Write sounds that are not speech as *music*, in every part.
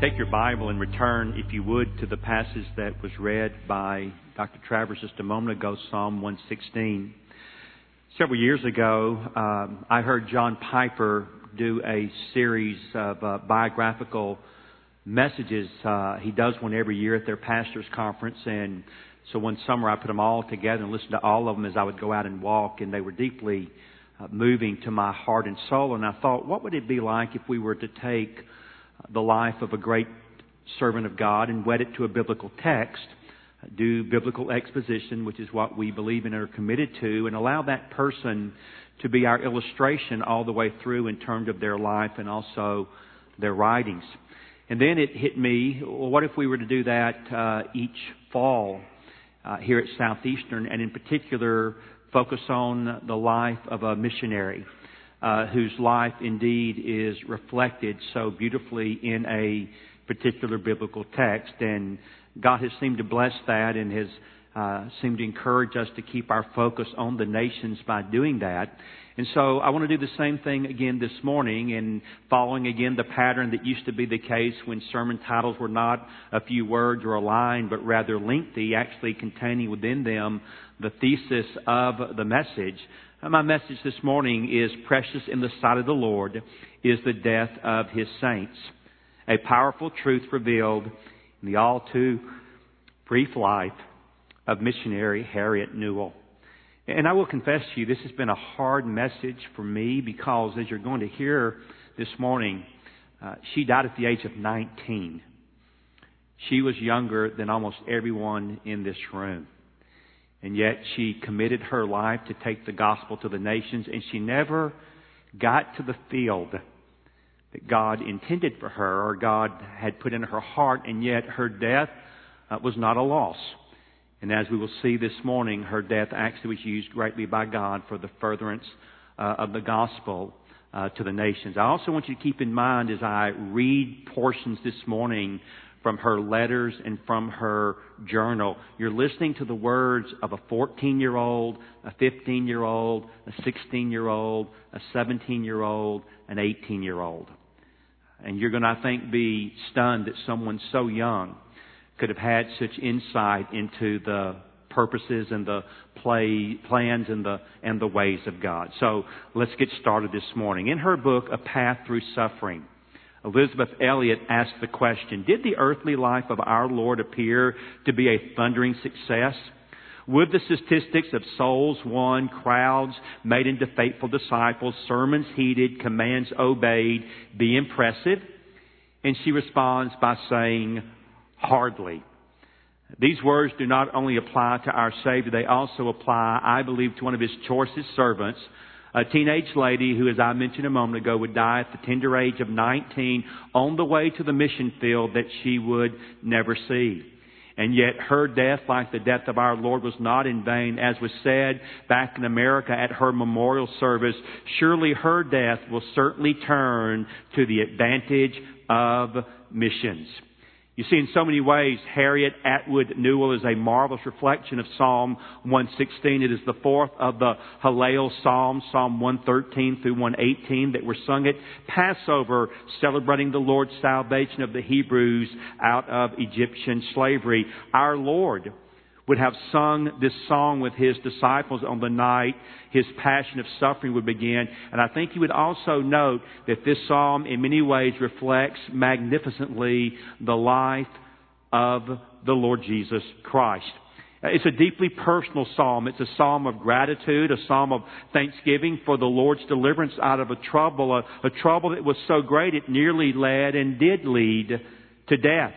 Take your Bible and return, if you would, to the passage that was read by Dr. Travers just a moment ago, Psalm 116. Several years ago, um, I heard John Piper do a series of uh, biographical messages. Uh, he does one every year at their pastors' conference, and so one summer I put them all together and listened to all of them as I would go out and walk, and they were deeply uh, moving to my heart and soul. And I thought, what would it be like if we were to take the life of a great servant of God and wed it to a biblical text, do biblical exposition, which is what we believe in and are committed to, and allow that person to be our illustration all the way through in terms of their life and also their writings. And then it hit me, well, what if we were to do that uh, each fall uh, here at Southeastern, and in particular, focus on the life of a missionary uh, whose life indeed is reflected so beautifully in a particular biblical text. And God has seemed to bless that and has uh, seemed to encourage us to keep our focus on the nations by doing that. And so I want to do the same thing again this morning and following again the pattern that used to be the case when sermon titles were not a few words or a line, but rather lengthy, actually containing within them the thesis of the message. My message this morning is precious in the sight of the Lord is the death of his saints. A powerful truth revealed in the all too brief life of missionary Harriet Newell. And I will confess to you, this has been a hard message for me because, as you're going to hear this morning, uh, she died at the age of 19. She was younger than almost everyone in this room. And yet she committed her life to take the gospel to the nations, and she never got to the field that God intended for her or God had put in her heart, and yet her death uh, was not a loss. And as we will see this morning, her death actually was used greatly by God for the furtherance uh, of the gospel uh, to the nations. I also want you to keep in mind as I read portions this morning from her letters and from her journal, you're listening to the words of a 14 year old, a 15 year old, a 16 year old, a 17 year old, an 18 year old. And you're going to, I think, be stunned that someone so young could have had such insight into the purposes and the play, plans and the, and the ways of God. So let's get started this morning. In her book, A Path Through Suffering, Elisabeth Elliot asked the question, did the earthly life of our Lord appear to be a thundering success? Would the statistics of souls won, crowds made into faithful disciples, sermons heeded, commands obeyed be impressive? And she responds by saying, Hardly. These words do not only apply to our Savior, they also apply, I believe, to one of His choicest servants, a teenage lady who, as I mentioned a moment ago, would die at the tender age of 19 on the way to the mission field that she would never see. And yet her death, like the death of our Lord, was not in vain. As was said back in America at her memorial service, surely her death will certainly turn to the advantage of missions. You see, in so many ways, Harriet Atwood Newell is a marvelous reflection of Psalm 116. It is the fourth of the Hallel Psalms, Psalm 113 through 118, that were sung at Passover, celebrating the Lord's salvation of the Hebrews out of Egyptian slavery. Our Lord would have sung this song with his disciples on the night his passion of suffering would begin. And I think you would also note that this psalm in many ways reflects magnificently the life of the Lord Jesus Christ. Uh, it's a deeply personal psalm. It's a psalm of gratitude, a psalm of thanksgiving for the Lord's deliverance out of a trouble, a, a trouble that was so great it nearly led and did lead to death.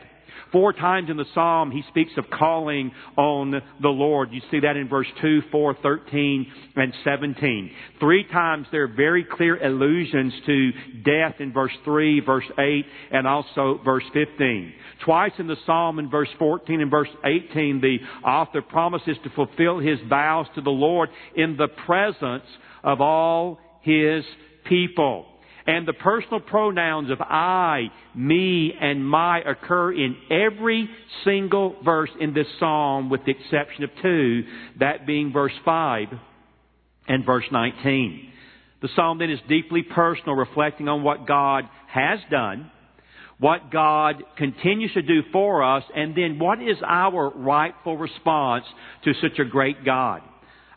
Four times in the psalm, he speaks of calling on the Lord. You see that in verse 2, 4, 13, and 17. Three times there are very clear allusions to death in verse 3, verse 8, and also verse 15. Twice in the psalm in verse 14 and verse 18, the author promises to fulfill his vows to the Lord in the presence of all his people. And the personal pronouns of I, me, and my occur in every single verse in this psalm with the exception of two, that being verse 5 and verse 19. The psalm then is deeply personal, reflecting on what God has done, what God continues to do for us, and then what is our rightful response to such a great God.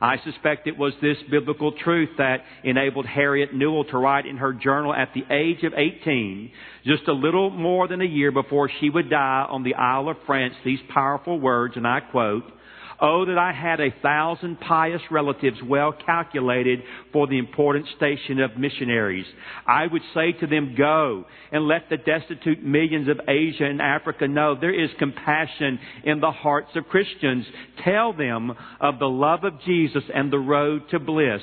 I suspect it was this biblical truth that enabled Harriet Newell to write in her journal at the age of 18, just a little more than a year before she would die on the Isle of France, these powerful words, and I quote, Oh, that I had a thousand pious relatives well calculated for the important station of missionaries. I would say to them, go and let the destitute millions of Asia and Africa know there is compassion in the hearts of Christians. Tell them of the love of Jesus and the road to bliss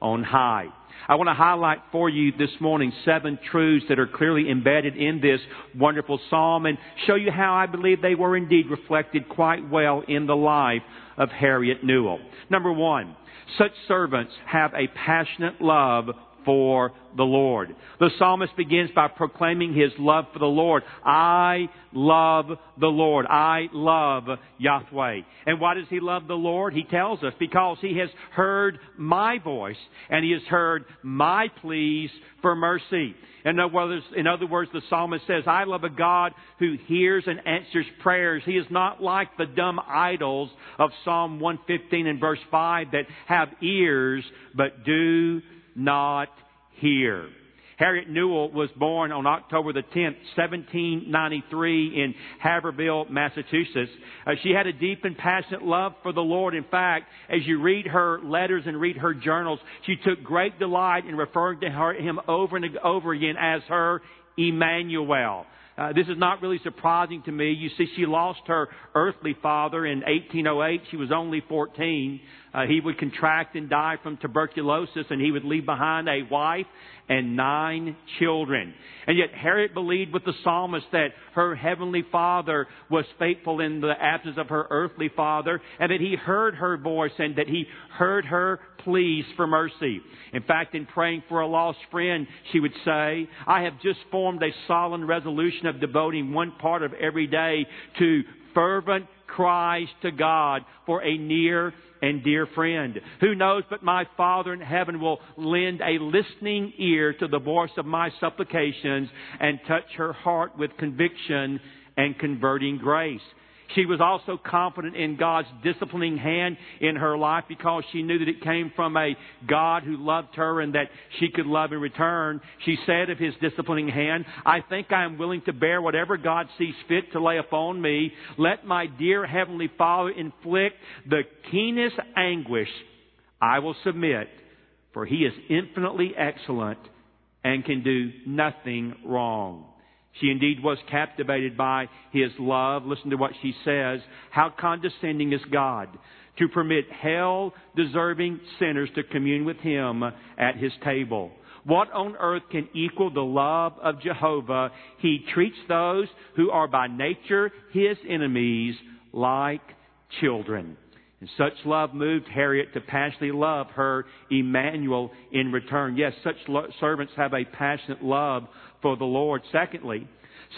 on high. I want to highlight for you this morning seven truths that are clearly embedded in this wonderful psalm and show you how I believe they were indeed reflected quite well in the life of Harriet Newell. Number one, such servants have a passionate love for the Lord. The psalmist begins by proclaiming his love for the Lord. I love the Lord. I love Yahweh. And why does he love the Lord? He tells us because he has heard my voice and he has heard my pleas for mercy. In other, words, in other words, the psalmist says, I love a God who hears and answers prayers. He is not like the dumb idols of Psalm 115 and verse 5 that have ears but do not hear. Harriet Newell was born on October the 10th, 1793 in Haverhill, Massachusetts. Uh, she had a deep and passionate love for the Lord. In fact, as you read her letters and read her journals, she took great delight in referring to her, him over and over again as her Emmanuel. Uh, this is not really surprising to me. You see, she lost her earthly father in 1808. She was only 14. Uh, he would contract and die from tuberculosis, and he would leave behind a wife and nine children. And yet Harriet believed with the psalmist that her heavenly father was faithful in the absence of her earthly father, and that he heard her voice and that he heard her pleas for mercy. In fact, in praying for a lost friend, she would say, I have just formed a solemn resolution of devoting one part of every day to fervent cries to God for a near and dear friend. Who knows but my Father in heaven will lend a listening ear to the voice of my supplications and touch her heart with conviction and converting grace. She was also confident in God's disciplining hand in her life because she knew that it came from a God who loved her and that she could love in return. She said of his disciplining hand, I think I am willing to bear whatever God sees fit to lay upon me. Let my dear Heavenly Father inflict the keenest anguish. I will submit, for he is infinitely excellent and can do nothing wrong. She indeed was captivated by his love. Listen to what she says. How condescending is God to permit hell deserving sinners to commune with him at his table. What on earth can equal the love of Jehovah? He treats those who are by nature his enemies like children. And such love moved Harriet to passionately love her Emmanuel in return. Yes, such lo- servants have a passionate love for the Lord. Secondly,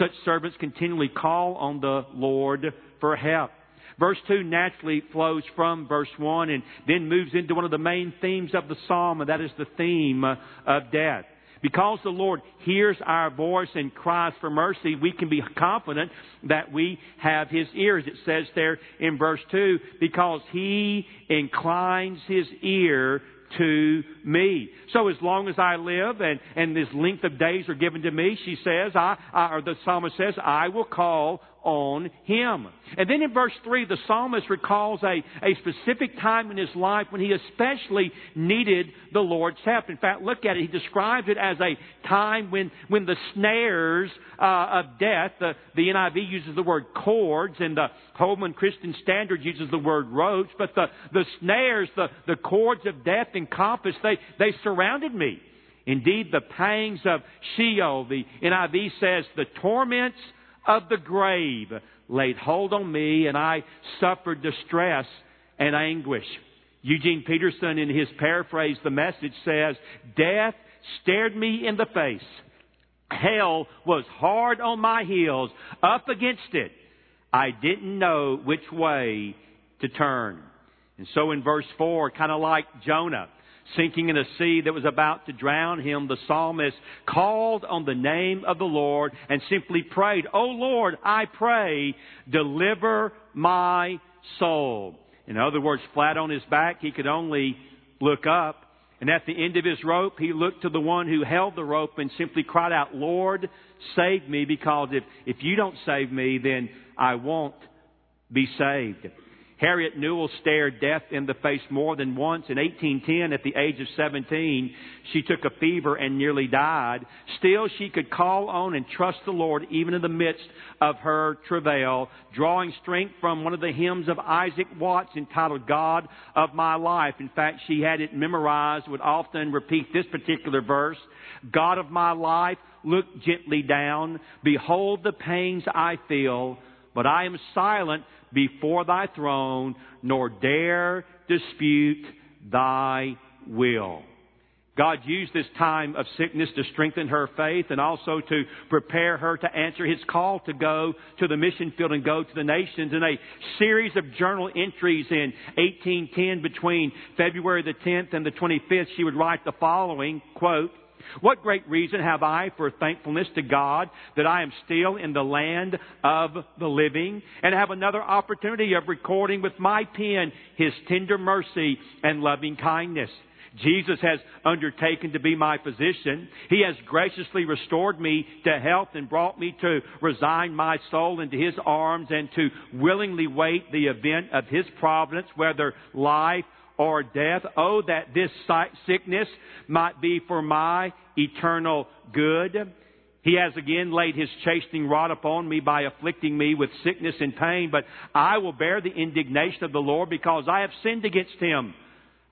such servants continually call on the Lord for help. Verse 2 naturally flows from verse 1 and then moves into one of the main themes of the psalm, and that is the theme of death. Because the Lord hears our voice and cries for mercy, we can be confident that we have His ears. It says there in verse 2, because He inclines His ear to me. So as long as I live and, and this length of days are given to me, she says, I, I, or the psalmist says, I will call on Him. And then in verse 3, the psalmist recalls a, a specific time in his life when he especially needed the Lord's help. In fact, look at it. He describes it as a time when, when the snares uh, of death, the, the NIV uses the word cords, and the Holman Christian Standard uses the word ropes, but the, the snares, the, the cords of death encompassed, they, they surrounded me. Indeed, the pangs of Sheol, the NIV says, the torments of the grave laid hold on me, and I suffered distress and anguish. Eugene Peterson, in his paraphrase, the message says, Death stared me in the face. Hell was hard on my heels, up against it. I didn't know which way to turn. And so in verse 4, kind of like Jonah, sinking in a sea that was about to drown him, the psalmist called on the name of the Lord and simply prayed, Oh Lord, I pray, deliver my soul. In other words, flat on his back, he could only look up. And at the end of his rope, he looked to the one who held the rope and simply cried out, Lord, save me, because if, if you don't save me, then I won't be saved. Harriet Newell stared death in the face more than once. In 1810, at the age of 17, she took a fever and nearly died. Still, she could call on and trust the Lord even in the midst of her travail, drawing strength from one of the hymns of Isaac Watts entitled God of My Life. In fact, she had it memorized, would often repeat this particular verse. God of my life, look gently down. Behold the pains I feel, but I am silent before thy throne, nor dare dispute thy will. God used this time of sickness to strengthen her faith and also to prepare her to answer his call to go to the mission field and go to the nations. In a series of journal entries in 1810 between February the 10th and the 25th, she would write the following, quote, what great reason have I for thankfulness to God that I am still in the land of the living and have another opportunity of recording with my pen His tender mercy and loving kindness. Jesus has undertaken to be my physician. He has graciously restored me to health and brought me to resign my soul into His arms and to willingly wait the event of His providence, whether life or death. Oh, that this sickness might be for my eternal good. He has again laid his chastening rod upon me by afflicting me with sickness and pain, but I will bear the indignation of the Lord because I have sinned against him.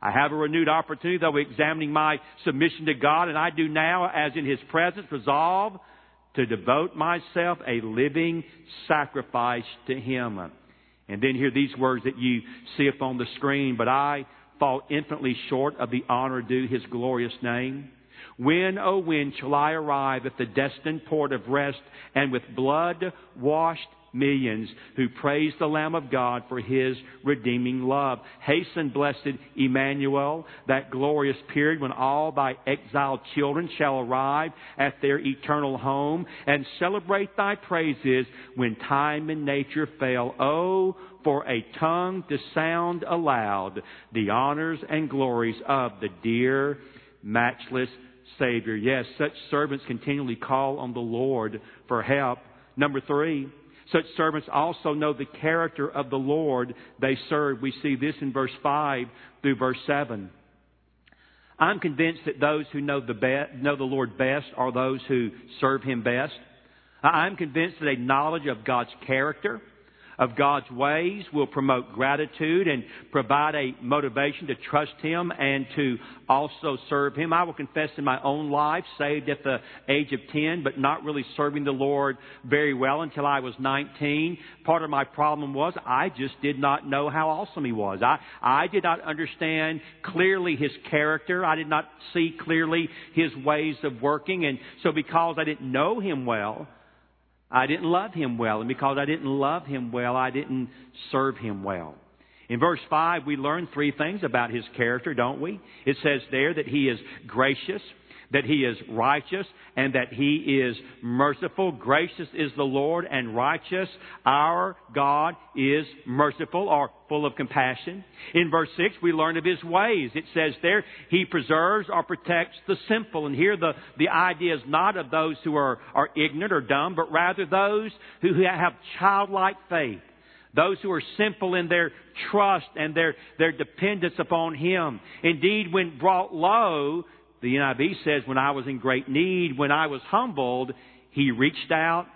I have a renewed opportunity, though, examining my submission to God, and I do now, as in his presence, resolve to devote myself a living sacrifice to him. And then hear these words that you see up on the screen. But I fall infinitely short of the honor due his glorious name. When, oh, when shall I arrive at the destined port of rest and with blood washed millions who praise the Lamb of God for his redeeming love. Hasten, blessed Emmanuel, that glorious period when all thy exiled children shall arrive at their eternal home and celebrate thy praises when time and nature fail. Oh, for a tongue to sound aloud the honors and glories of the dear, matchless Savior. Yes, such servants continually call on the Lord for help. Number three, such servants also know the character of the Lord they serve. We see this in verse 5 through verse 7. I'm convinced that those who know the, be- know the Lord best are those who serve Him best. I'm convinced that a knowledge of God's character, of God's ways will promote gratitude and provide a motivation to trust Him and to also serve Him. I will confess in my own life, saved at the age of 10, but not really serving the Lord very well until I was 19. Part of my problem was I just did not know how awesome He was. I, I did not understand clearly His character. I did not see clearly His ways of working. And so because I didn't know Him well, I didn't love him well, and because I didn't love him well, I didn't serve him well. In verse 5, we learn three things about his character, don't we? It says there that he is gracious, that He is righteous and that He is merciful. Gracious is the Lord and righteous. Our God is merciful or full of compassion. In verse 6, we learn of His ways. It says there, He preserves or protects the simple. And here the, the idea is not of those who are, are ignorant or dumb, but rather those who have childlike faith. Those who are simple in their trust and their, their dependence upon Him. Indeed, when brought low, the NIV says, when I was in great need, when I was humbled, He reached out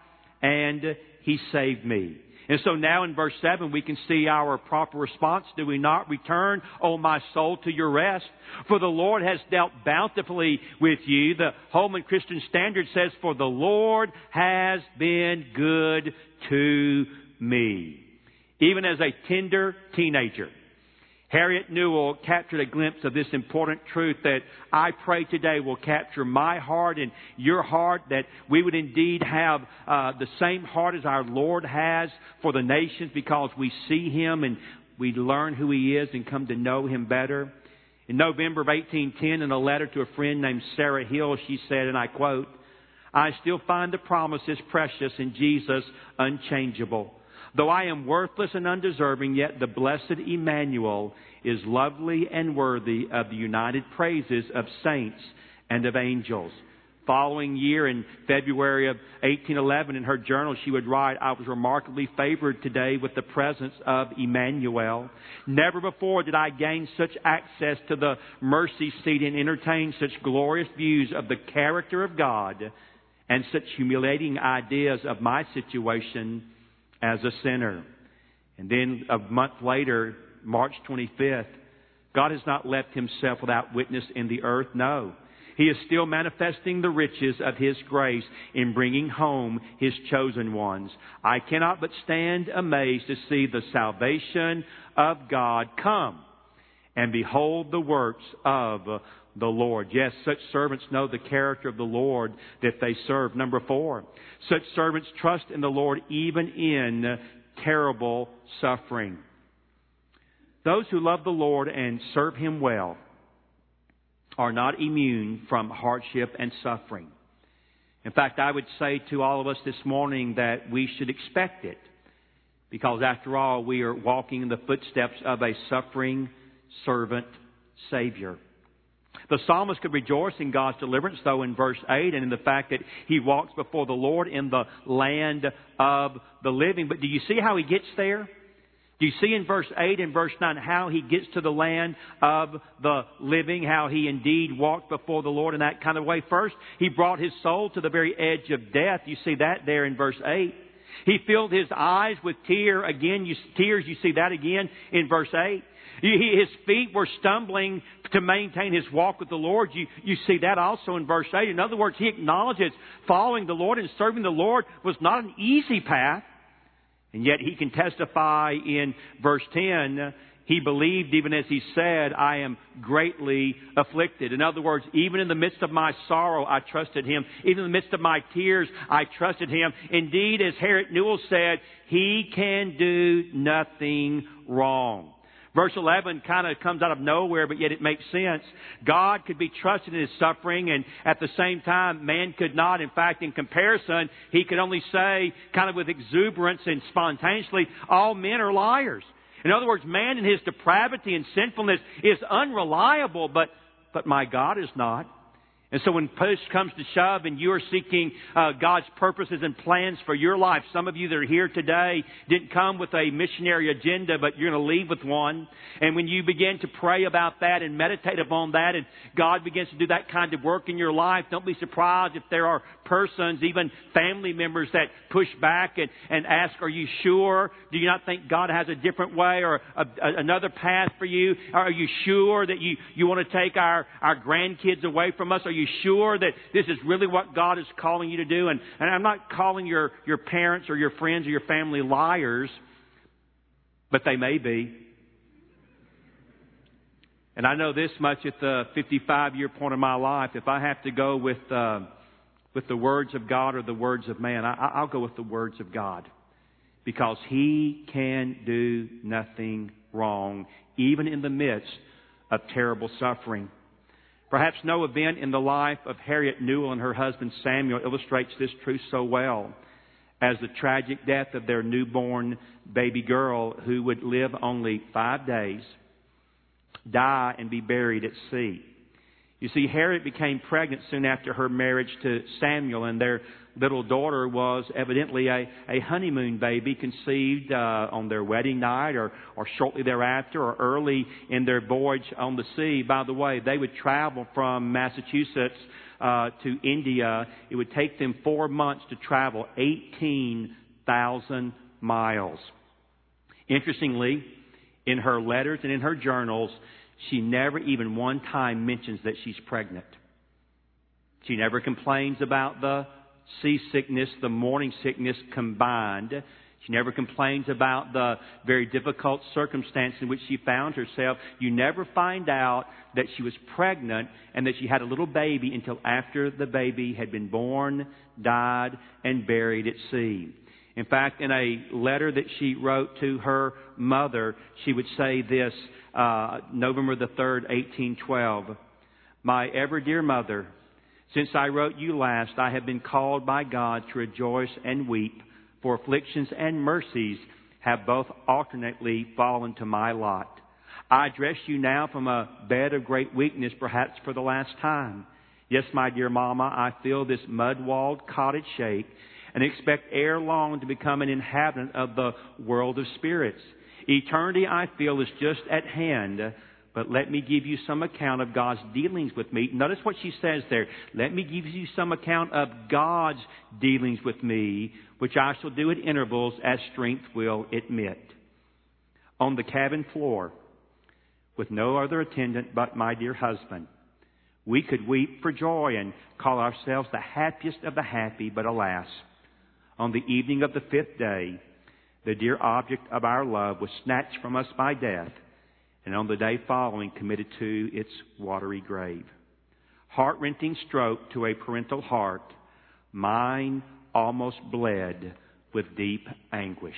and He saved me. And so now in verse 7, we can see our proper response. Do we not return, O my soul, to your rest? For the Lord has dealt bountifully with you. The Holman Christian Standard says, For the Lord has been good to me. Even as a tender teenager, Harriet Newell captured a glimpse of this important truth that I pray today will capture my heart and your heart, that we would indeed have uh, the same heart as our Lord has for the nations because we see Him and we learn who He is and come to know Him better. In November of 1810, in a letter to a friend named Sarah Hill, she said, and I quote, I still find the promises precious and Jesus unchangeable. Though I am worthless and undeserving, yet the blessed Emmanuel is lovely and worthy of the united praises of saints and of angels. Following year in February of 1811, in her journal, she would write, I was remarkably favored today with the presence of Emmanuel. Never before did I gain such access to the mercy seat and entertain such glorious views of the character of God and such humiliating ideas of my situation as a sinner. And then a month later, March 25th, God has not left himself without witness in the earth. No. He is still manifesting the riches of His grace in bringing home His chosen ones. I cannot but stand amazed to see the salvation of God come and behold the works of the Lord. Yes, such servants know the character of the Lord that they serve. Number four, such servants trust in the Lord even in terrible suffering. Those who love the Lord and serve Him well are not immune from hardship and suffering. In fact, I would say to all of us this morning that we should expect it. Because after all, we are walking in the footsteps of a suffering servant Savior. The psalmist could rejoice in God's deliverance, though, in verse 8, and in the fact that he walks before the Lord in the land of the living. But do you see how he gets there? Do you see in verse 8 and verse 9 how he gets to the land of the living, how he indeed walked before the Lord in that kind of way? First, he brought his soul to the very edge of death. You see that there in verse 8. He filled his eyes with tear again, you, tears. You see that again in verse 8. His feet were stumbling to maintain his walk with the Lord. You, you see that also in verse 8. In other words, he acknowledges following the Lord and serving the Lord was not an easy path. And yet he can testify in verse 10, he believed even as he said, I am greatly afflicted. In other words, even in the midst of my sorrow, I trusted him. Even in the midst of my tears, I trusted him. Indeed, as Harriet Newell said, he can do nothing wrong. Verse 11 kind of comes out of nowhere, but yet it makes sense. God could be trusted in his suffering, and at the same time, man could not. In fact, in comparison, he could only say, kind of with exuberance and spontaneously, all men are liars. In other words, man in his depravity and sinfulness is unreliable, but, but my God is not. And so when push comes to shove and you are seeking uh, God's purposes and plans for your life, some of you that are here today didn't come with a missionary agenda, but you're going to leave with one. And when you begin to pray about that and meditate upon that and God begins to do that kind of work in your life, don't be surprised if there are persons, even family members that push back and, and ask, are you sure? Do you not think God has a different way or a, a, another path for you? Are you sure that you, you want to take our, our grandkids away from us? Are you sure that this is really what God is calling you to do? And, and I'm not calling your, your parents or your friends or your family liars, but they may be. And I know this much at the 55 year point of my life. If I have to go with, uh, with the words of God or the words of man, I, I'll go with the words of God. Because He can do nothing wrong, even in the midst of terrible suffering. Perhaps no event in the life of Harriet Newell and her husband Samuel illustrates this truth so well as the tragic death of their newborn baby girl who would live only five days, die, and be buried at sea. You see, Harriet became pregnant soon after her marriage to Samuel, and their little daughter was evidently a, a honeymoon baby conceived uh, on their wedding night or, or shortly thereafter or early in their voyage on the sea. By the way, they would travel from Massachusetts uh, to India. It would take them four months to travel 18,000 miles. Interestingly, in her letters and in her journals, she never even one time mentions that she's pregnant. She never complains about the seasickness, the morning sickness combined. She never complains about the very difficult circumstance in which she found herself. You never find out that she was pregnant and that she had a little baby until after the baby had been born, died, and buried at sea. In fact, in a letter that she wrote to her mother, she would say this, uh, November the 3rd, 1812. My ever dear mother, since I wrote you last, I have been called by God to rejoice and weep, for afflictions and mercies have both alternately fallen to my lot. I address you now from a bed of great weakness, perhaps for the last time. Yes, my dear Mama, I feel this mud-walled cottage shake and expect ere long to become an inhabitant of the world of spirits. Eternity, I feel, is just at hand, but let me give you some account of God's dealings with me. Notice what she says there. Let me give you some account of God's dealings with me, which I shall do at intervals as strength will admit. On the cabin floor, with no other attendant but my dear husband, we could weep for joy and call ourselves the happiest of the happy, but alas, on the evening of the fifth day, the dear object of our love was snatched from us by death, and on the day following committed to its watery grave. Heart rending stroke to a parental heart, mine almost bled with deep anguish.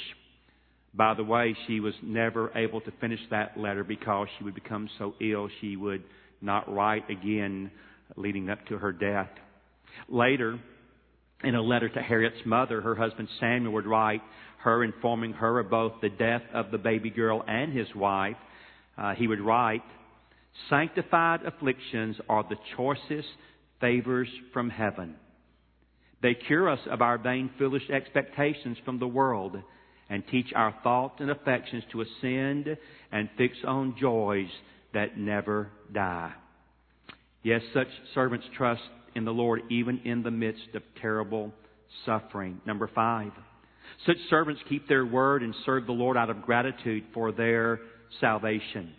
By the way, she was never able to finish that letter because she would become so ill she would not write again leading up to her death. Later, in a letter to Harriet's mother, her husband Samuel would write her informing her of both the death of the baby girl and his wife. Uh, he would write, Sanctified afflictions are the choicest favors from heaven. They cure us of our vain, foolish expectations from the world and teach our thoughts and affections to ascend and fix on joys that never die. Yes, such servants trust in the Lord even in the midst of terrible suffering. Number five, such servants keep their word and serve the Lord out of gratitude for their salvation.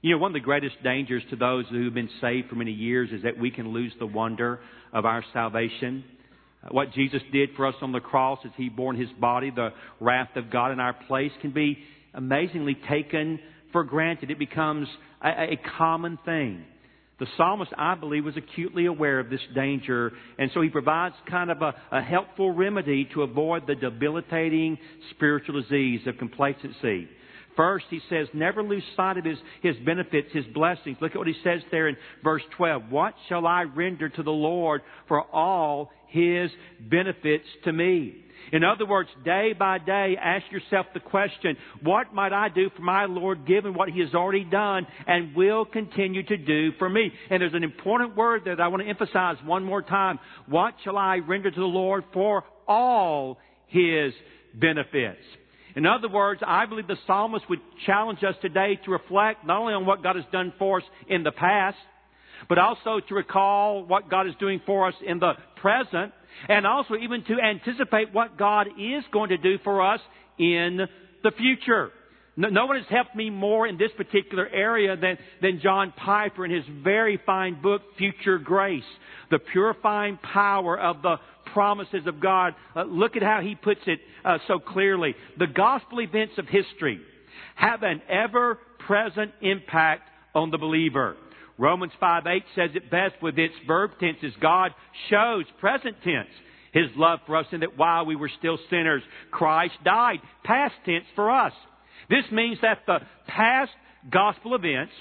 You know, one of the greatest dangers to those who have been saved for many years is that we can lose the wonder of our salvation. Uh, what Jesus did for us on the cross as He bore in His body the wrath of God in our place can be amazingly taken for granted. It becomes a, a common thing. The psalmist, I believe, was acutely aware of this danger, and so he provides kind of a, a, helpful remedy to avoid the debilitating spiritual disease of complacency. First, he says, never lose sight of his, his benefits, his blessings. Look at what he says there in verse 12. What shall I render to the Lord for all his benefits to me? In other words, day by day, ask yourself the question, what might I do for my Lord given what He has already done and will continue to do for me? And there's an important word that I want to emphasize one more time. What shall I render to the Lord for all His benefits? In other words, I believe the psalmist would challenge us today to reflect not only on what God has done for us in the past, but also to recall what God is doing for us in the present and also even to anticipate what God is going to do for us in the future. No, no, one has helped me more in this particular area than, than John Piper in his very fine book, Future Grace. The purifying power of the promises of God. Uh, look at how he puts it uh, so clearly. The gospel events of history have an ever present impact on the believer. Romans 5 8 says it best with its verb tenses. God shows present tense His love for us in that while we were still sinners, Christ died. Past tense for us. This means that the past gospel events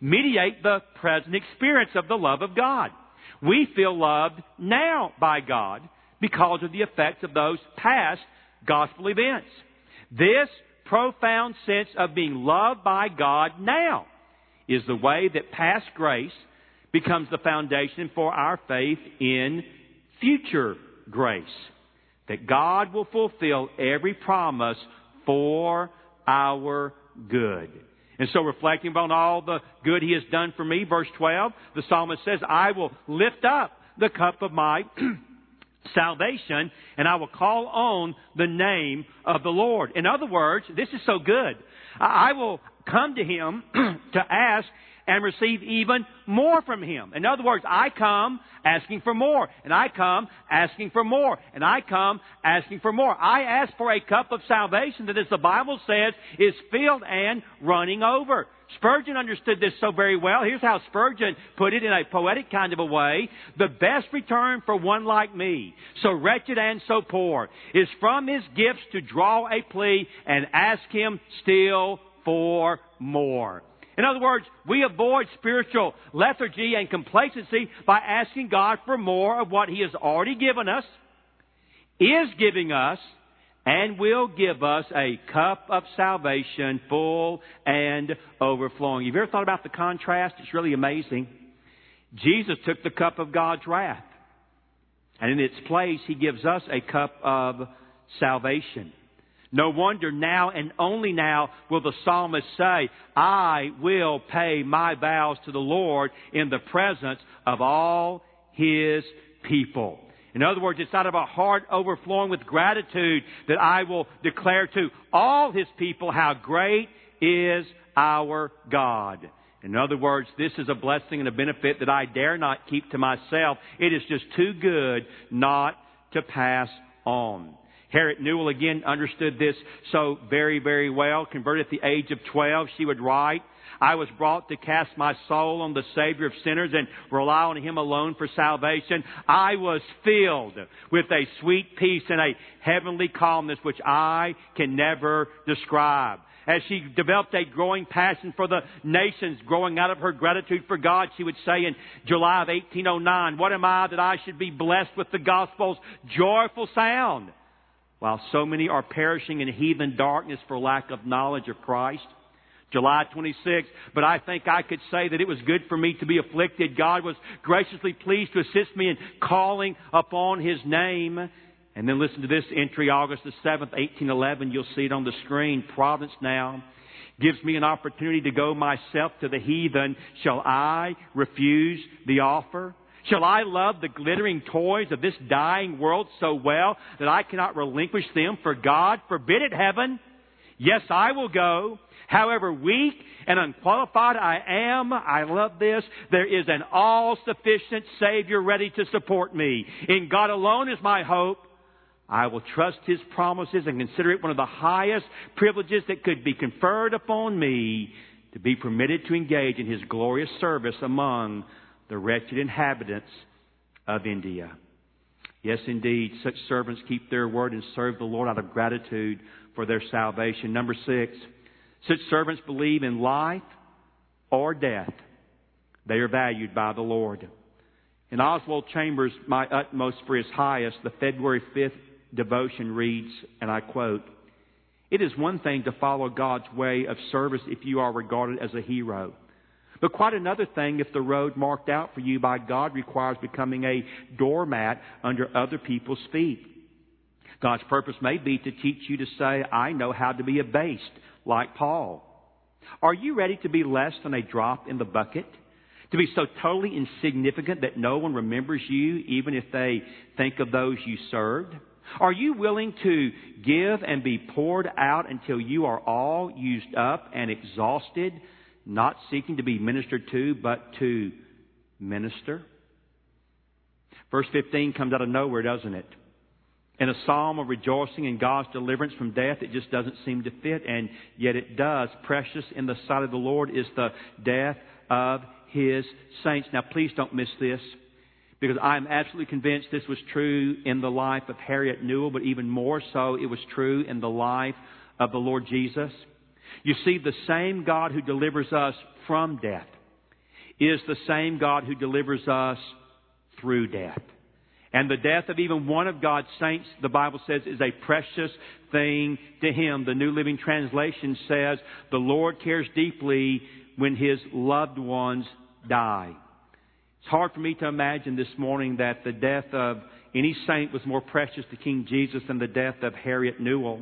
mediate the present experience of the love of God. We feel loved now by God because of the effects of those past gospel events. This profound sense of being loved by God now is the way that past grace becomes the foundation for our faith in future grace. That God will fulfill every promise for our good. And so reflecting upon all the good He has done for me, verse 12, the psalmist says, I will lift up the cup of my *clears throat* salvation and I will call on the name of the Lord. In other words, this is so good. I will come to Him *clears throat* to ask and receive even more from Him. In other words, I come asking for more, and I come asking for more, and I come asking for more. I ask for a cup of salvation that, as the Bible says, is filled and running over. Spurgeon understood this so very well. Here's how Spurgeon put it in a poetic kind of a way. The best return for one like me, so wretched and so poor, is from his gifts to draw a plea and ask him still for more. In other words, we avoid spiritual lethargy and complacency by asking God for more of what He has already given us, is giving us, and will give us a cup of salvation full and overflowing. Have you ever thought about the contrast? It's really amazing. Jesus took the cup of God's wrath, and in its place, He gives us a cup of salvation. No wonder now and only now will the psalmist say, I will pay my vows to the Lord in the presence of all his people. In other words, it's out of a heart overflowing with gratitude that I will declare to all his people how great is our God. In other words, this is a blessing and a benefit that I dare not keep to myself. It is just too good not to pass on. Harriet Newell again understood this so very, very well. Converted at the age of 12, she would write, I was brought to cast my soul on the Savior of sinners and rely on Him alone for salvation. I was filled with a sweet peace and a heavenly calmness which I can never describe. As she developed a growing passion for the nations, growing out of her gratitude for God, she would say in July of 1809, What am I that I should be blessed with the gospel's joyful sound? While so many are perishing in heathen darkness for lack of knowledge of Christ. July 26, but I think I could say that it was good for me to be afflicted. God was graciously pleased to assist me in calling upon His name. And then listen to this entry, August the 7th, 1811. You'll see it on the screen. Providence now gives me an opportunity to go myself to the heathen. Shall I refuse the offer? Shall I love the glittering toys of this dying world so well that I cannot relinquish them for God? Forbid it, heaven. Yes, I will go. However weak and unqualified I am, I love this, there is an all-sufficient Savior ready to support me. In God alone is my hope. I will trust His promises and consider it one of the highest privileges that could be conferred upon me to be permitted to engage in His glorious service among the wretched inhabitants of India. Yes, indeed, such servants keep their word and serve the Lord out of gratitude for their salvation. Number six, such servants believe in life or death. They are valued by the Lord. In Oswald Chambers, My Utmost for His Highest, the February 5th devotion reads, and I quote, It is one thing to follow God's way of service if you are regarded as a hero. But quite another thing if the road marked out for you by God requires becoming a doormat under other people's feet. God's purpose may be to teach you to say, I know how to be abased, like Paul. Are you ready to be less than a drop in the bucket? To be so totally insignificant that no one remembers you, even if they think of those you served? Are you willing to give and be poured out until you are all used up and exhausted not seeking to be ministered to, but to minister. Verse 15 comes out of nowhere, doesn't it? In a psalm of rejoicing in God's deliverance from death, it just doesn't seem to fit, and yet it does. Precious in the sight of the Lord is the death of His saints. Now, please don't miss this, because I'm absolutely convinced this was true in the life of Harriet Newell, but even more so, it was true in the life of the Lord Jesus. You see, the same God who delivers us from death is the same God who delivers us through death. And the death of even one of God's saints, the Bible says, is a precious thing to Him. The New Living Translation says, the Lord cares deeply when His loved ones die. It's hard for me to imagine this morning that the death of any saint was more precious to King Jesus than the death of Harriet Newell.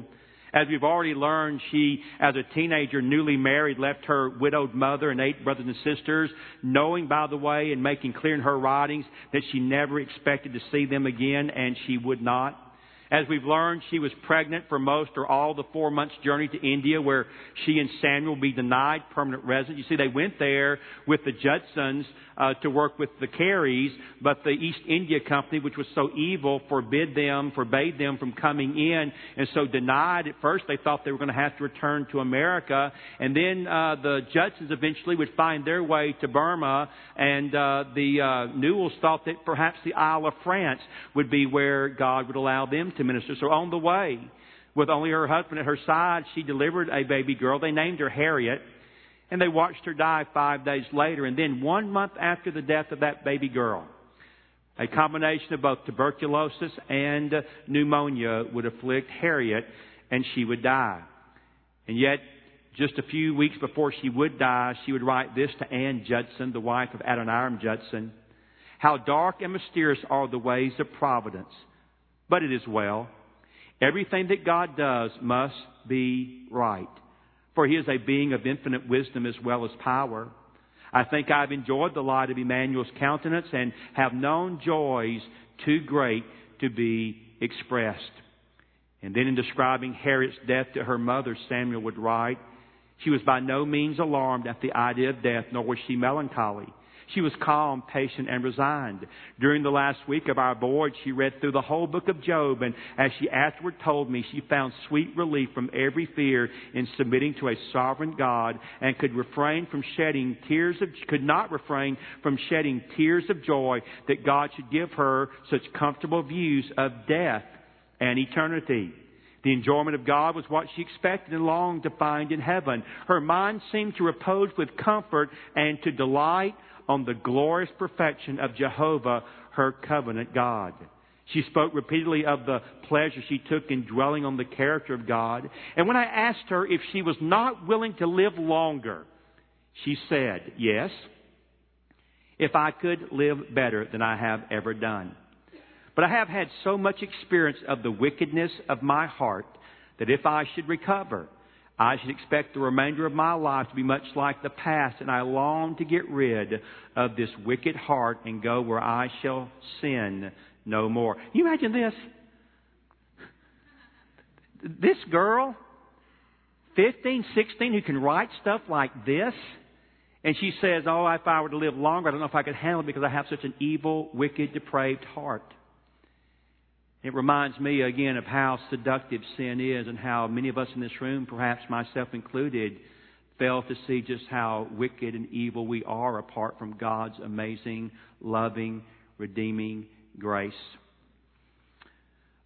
As we've already learned, she, as a teenager, newly married, left her widowed mother and eight brothers and sisters, knowing, by the way, and making clear in her writings that she never expected to see them again, and she would not. As we've learned, she was pregnant for most or all the four months journey to India where she and Samuel be denied permanent residence. You see, they went there with the Judsons uh, to work with the Careys, but the East India Company, which was so evil, forbid them, forbade them from coming in, and so denied. At first, they thought they were going to have to return to America, and then uh, the Judsons eventually would find their way to Burma, and uh, the uh, Newells thought that perhaps the Isle of France would be where God would allow them to minister. So on the way, with only her husband at her side, she delivered a baby girl. They named her Harriet. And they watched her die five days later. And then one month after the death of that baby girl, a combination of both tuberculosis and pneumonia would afflict Harriet and she would die. And yet, just a few weeks before she would die, she would write this to Anne Judson, the wife of Adoniram Judson. How dark and mysterious are the ways of providence, but it is well. Everything that God does must be right for he is a being of infinite wisdom as well as power. I think I've enjoyed the light of Emmanuel's countenance and have known joys too great to be expressed. And then in describing Harriet's death to her mother, Samuel would write, She was by no means alarmed at the idea of death, nor was she melancholy. She was calm, patient, and resigned. During the last week of our board, she read through the whole book of Job, and as she afterward told me, she found sweet relief from every fear in submitting to a sovereign God and could refrain from shedding tears of, could not refrain from shedding tears of joy that God should give her such comfortable views of death and eternity. The enjoyment of God was what she expected and longed to find in heaven. Her mind seemed to repose with comfort and to delight on the glorious perfection of Jehovah, her covenant God. She spoke repeatedly of the pleasure she took in dwelling on the character of God. And when I asked her if she was not willing to live longer, she said, Yes, if I could live better than I have ever done. But I have had so much experience of the wickedness of my heart that if I should recover, I should expect the remainder of my life to be much like the past, and I long to get rid of this wicked heart and go where I shall sin no more. Can you imagine this? This girl, 15, 16, who can write stuff like this, and she says, Oh, if I were to live longer, I don't know if I could handle it because I have such an evil, wicked, depraved heart. It reminds me again of how seductive sin is and how many of us in this room, perhaps myself included, fail to see just how wicked and evil we are apart from God's amazing, loving, redeeming grace.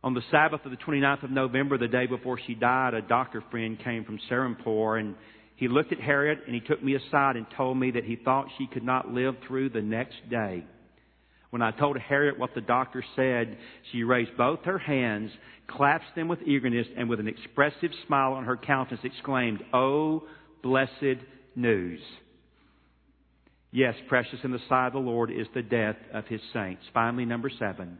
On the Sabbath of the 29th of November, the day before she died, a doctor friend came from Serampore and he looked at Harriet and he took me aside and told me that he thought she could not live through the next day. When I told Harriet what the doctor said, she raised both her hands, clasped them with eagerness, and with an expressive smile on her countenance exclaimed, Oh, blessed news. Yes, precious in the sight of the Lord is the death of his saints. Finally, number seven.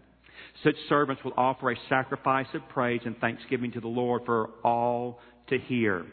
Such servants will offer a sacrifice of praise and thanksgiving to the Lord for all to hear.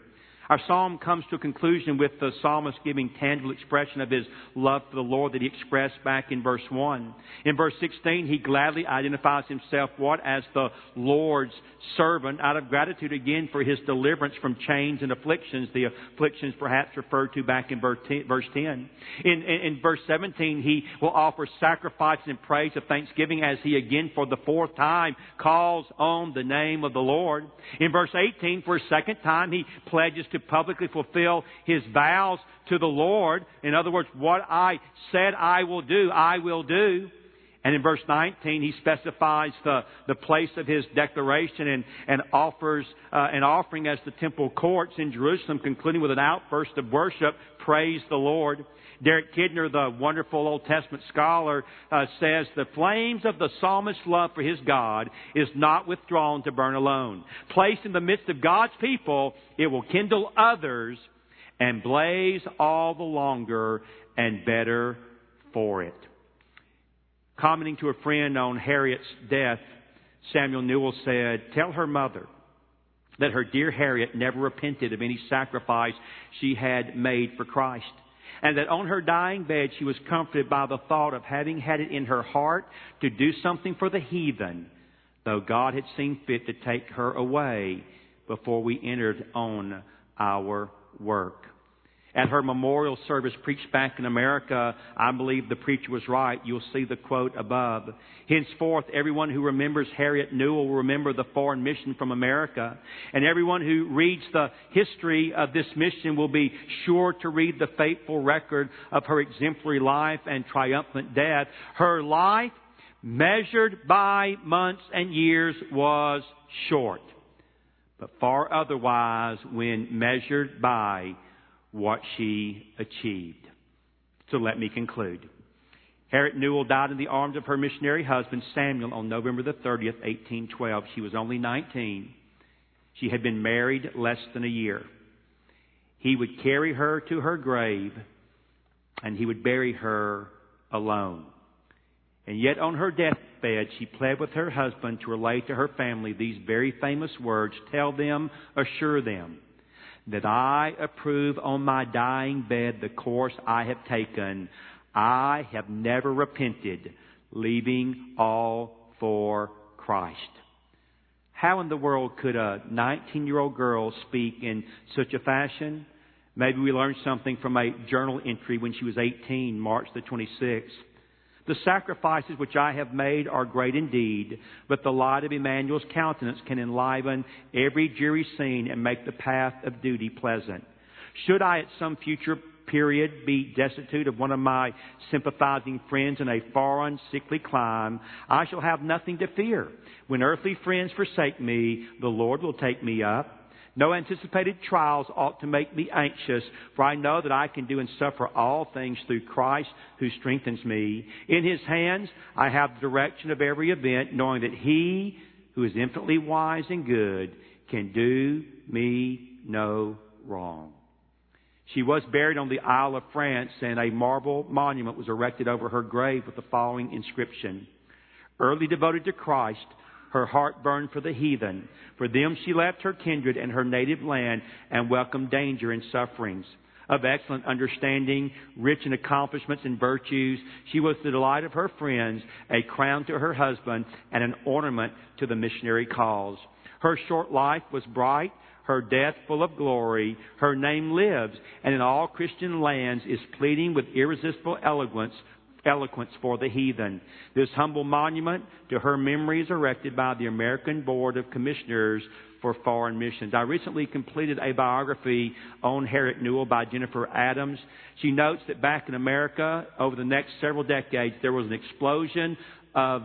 Our psalm comes to a conclusion with the psalmist giving tangible expression of his love for the Lord that he expressed back in verse 1. In verse 16, he gladly identifies himself what? As the Lord's servant out of gratitude again for his deliverance from chains and afflictions, the afflictions perhaps referred to back in verse 10. In, in, in verse 17, he will offer sacrifice and praise of thanksgiving as he again for the fourth time calls on the name of the Lord. In verse 18, for a second time, he pledges to to publicly fulfill his vows to the Lord. In other words, what I said I will do, I will do. And in verse 19, he specifies the, the place of his declaration and, and offers uh, an offering as the temple courts in Jerusalem, concluding with an outburst of worship, praise the Lord. Derek Kidner, the wonderful Old Testament scholar, uh, says the flames of the psalmist's love for his God is not withdrawn to burn alone. Placed in the midst of God's people, it will kindle others and blaze all the longer and better for it. Commenting to a friend on Harriet's death, Samuel Newell said, Tell her mother that her dear Harriet never repented of any sacrifice she had made for Christ. And that on her dying bed she was comforted by the thought of having had it in her heart to do something for the heathen, though God had seen fit to take her away before we entered on our work. At her memorial service preached back in America, I believe the preacher was right. You'll see the quote above. Henceforth, everyone who remembers Harriet Newell will remember the foreign mission from America. And everyone who reads the history of this mission will be sure to read the faithful record of her exemplary life and triumphant death. Her life, measured by months and years, was short, but far otherwise when measured by what she achieved. So let me conclude. Harriet Newell died in the arms of her missionary husband Samuel on November the 30th, 1812. She was only 19. She had been married less than a year. He would carry her to her grave and he would bury her alone. And yet on her deathbed, she pled with her husband to relate to her family these very famous words, tell them, assure them that I approve on my dying bed the course I have taken. I have never repented, leaving all for Christ. How in the world could a 19 year old girl speak in such a fashion? Maybe we learned something from a journal entry when she was 18, March the 26th. The sacrifices which I have made are great indeed, but the light of Emmanuel's countenance can enliven every dreary scene and make the path of duty pleasant. Should I at some future period be destitute of one of my sympathizing friends in a foreign, sickly clime, I shall have nothing to fear. When earthly friends forsake me, the Lord will take me up. No anticipated trials ought to make me anxious, for I know that I can do and suffer all things through Christ who strengthens me. In His hands I have the direction of every event, knowing that He, who is infinitely wise and good, can do me no wrong. She was buried on the Isle of France, and a marble monument was erected over her grave with the following inscription Early devoted to Christ, her heart burned for the heathen. For them she left her kindred and her native land and welcomed danger and sufferings. Of excellent understanding, rich in accomplishments and virtues, she was the delight of her friends, a crown to her husband, and an ornament to the missionary cause. Her short life was bright, her death full of glory. Her name lives, and in all Christian lands is pleading with irresistible eloquence eloquence for the heathen. This humble monument to her memory is erected by the American Board of Commissioners for Foreign Missions. I recently completed a biography on Harriet Newell by Jennifer Adams. She notes that back in America, over the next several decades, there was an explosion of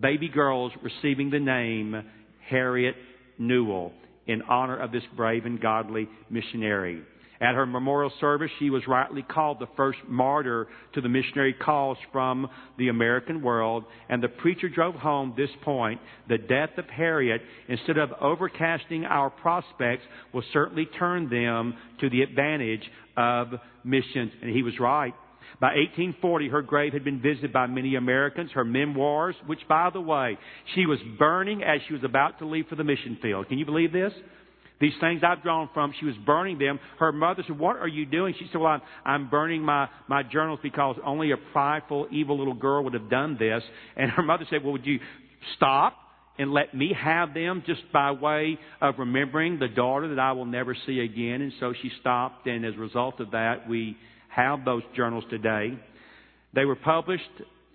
baby girls receiving the name Harriet Newell in honor of this brave and godly missionary. At her memorial service, she was rightly called the first martyr to the missionary cause from the American world. And the preacher drove home this point. The death of Harriet, instead of overcasting our prospects, will certainly turn them to the advantage of missions. And he was right. By 1840, her grave had been visited by many Americans. Her memoirs, which, by the way, she was burning as she was about to leave for the mission field. Can you believe this? These things I've drawn from, she was burning them. Her mother said, What are you doing? She said, Well, I'm, I'm burning my, my journals because only a prideful, evil little girl would have done this. And her mother said, Well, would you stop and let me have them just by way of remembering the daughter that I will never see again? And so she stopped, and as a result of that, we have those journals today. They were published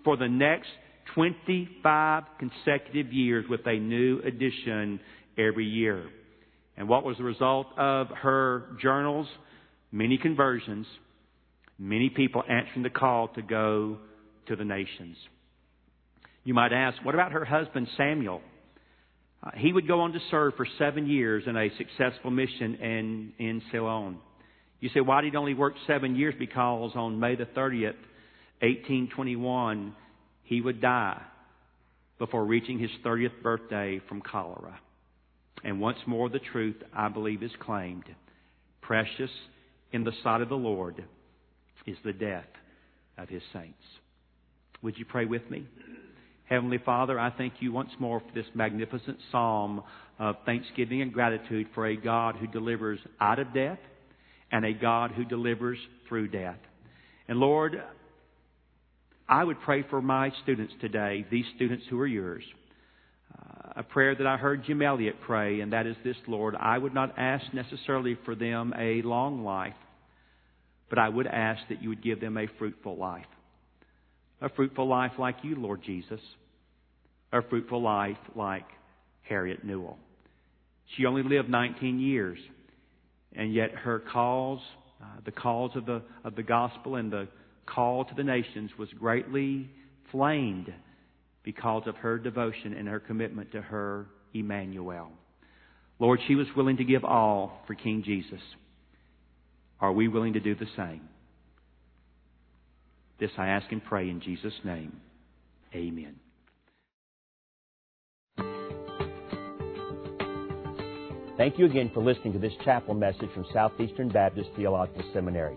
for the next 25 consecutive years with a new edition every year. And what was the result of her journals? Many conversions, many people answering the call to go to the nations. You might ask, what about her husband Samuel? Uh, he would go on to serve for seven years in a successful mission in, in Ceylon. You say, why did he only work seven years? Because on May the 30th, 1821, he would die before reaching his 30th birthday from cholera. And once more, the truth, I believe, is claimed. Precious in the sight of the Lord is the death of his saints. Would you pray with me? Heavenly Father, I thank you once more for this magnificent psalm of thanksgiving and gratitude for a God who delivers out of death and a God who delivers through death. And Lord, I would pray for my students today, these students who are yours. A prayer that I heard Jim Elliot pray, and that is this, Lord. I would not ask necessarily for them a long life, but I would ask that you would give them a fruitful life. A fruitful life like you, Lord Jesus. A fruitful life like Harriet Newell. She only lived 19 years, and yet her calls, uh, the calls of the, of the gospel and the call to the nations was greatly flamed because of her devotion and her commitment to her Emmanuel. Lord, she was willing to give all for King Jesus. Are we willing to do the same? This I ask and pray in Jesus' name. Amen. Thank you again for listening to this chapel message from Southeastern Baptist Theological Seminary.